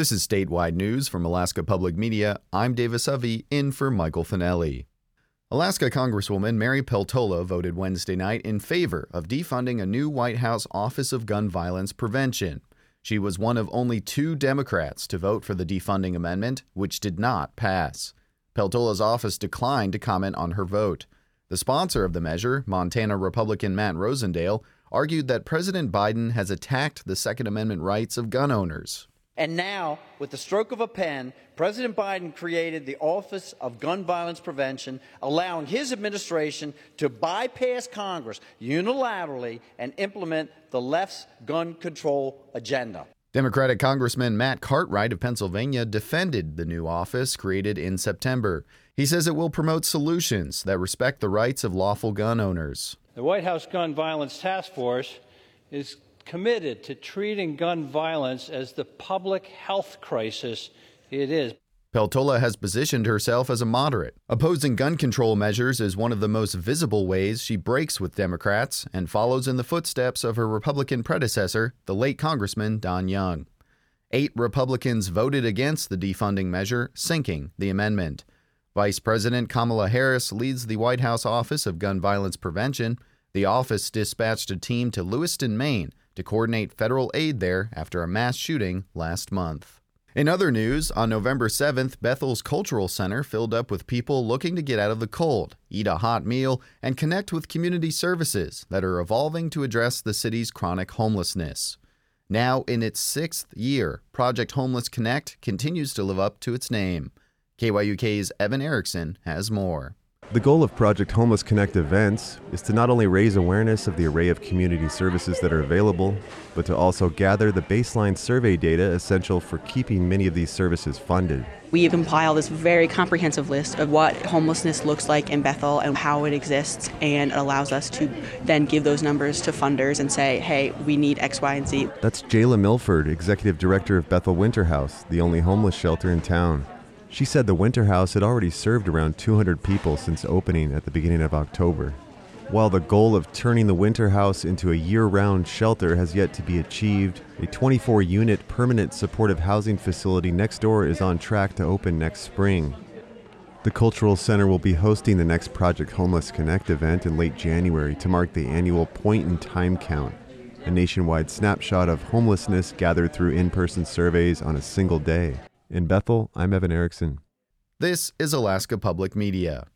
This is statewide news from Alaska Public Media. I'm Davis Hovey, in for Michael Finelli. Alaska Congresswoman Mary Peltola voted Wednesday night in favor of defunding a new White House Office of Gun Violence Prevention. She was one of only two Democrats to vote for the defunding amendment, which did not pass. Peltola's office declined to comment on her vote. The sponsor of the measure, Montana Republican Matt Rosendale, argued that President Biden has attacked the Second Amendment rights of gun owners. And now, with the stroke of a pen, President Biden created the Office of Gun Violence Prevention, allowing his administration to bypass Congress unilaterally and implement the left's gun control agenda. Democratic Congressman Matt Cartwright of Pennsylvania defended the new office created in September. He says it will promote solutions that respect the rights of lawful gun owners. The White House Gun Violence Task Force is committed to treating gun violence as the public health crisis it is. Peltola has positioned herself as a moderate. Opposing gun control measures is one of the most visible ways she breaks with Democrats and follows in the footsteps of her Republican predecessor, the late Congressman Don Young. Eight Republicans voted against the defunding measure, sinking the amendment. Vice President Kamala Harris leads the White House Office of Gun Violence Prevention. The office dispatched a team to Lewiston, Maine to coordinate federal aid there after a mass shooting last month. In other news, on November 7th, Bethel's Cultural Center filled up with people looking to get out of the cold, eat a hot meal, and connect with community services that are evolving to address the city's chronic homelessness. Now in its sixth year, Project Homeless Connect continues to live up to its name. KYUK's Evan Erickson has more. The goal of Project Homeless Connect events is to not only raise awareness of the array of community services that are available, but to also gather the baseline survey data essential for keeping many of these services funded. We compile this very comprehensive list of what homelessness looks like in Bethel and how it exists, and it allows us to then give those numbers to funders and say, hey, we need X, Y, and Z. That's Jayla Milford, Executive Director of Bethel Winter House, the only homeless shelter in town. She said the Winter House had already served around 200 people since opening at the beginning of October. While the goal of turning the Winter House into a year round shelter has yet to be achieved, a 24 unit permanent supportive housing facility next door is on track to open next spring. The Cultural Center will be hosting the next Project Homeless Connect event in late January to mark the annual point in time count, a nationwide snapshot of homelessness gathered through in person surveys on a single day. In Bethel, I'm Evan Erickson. This is Alaska Public Media.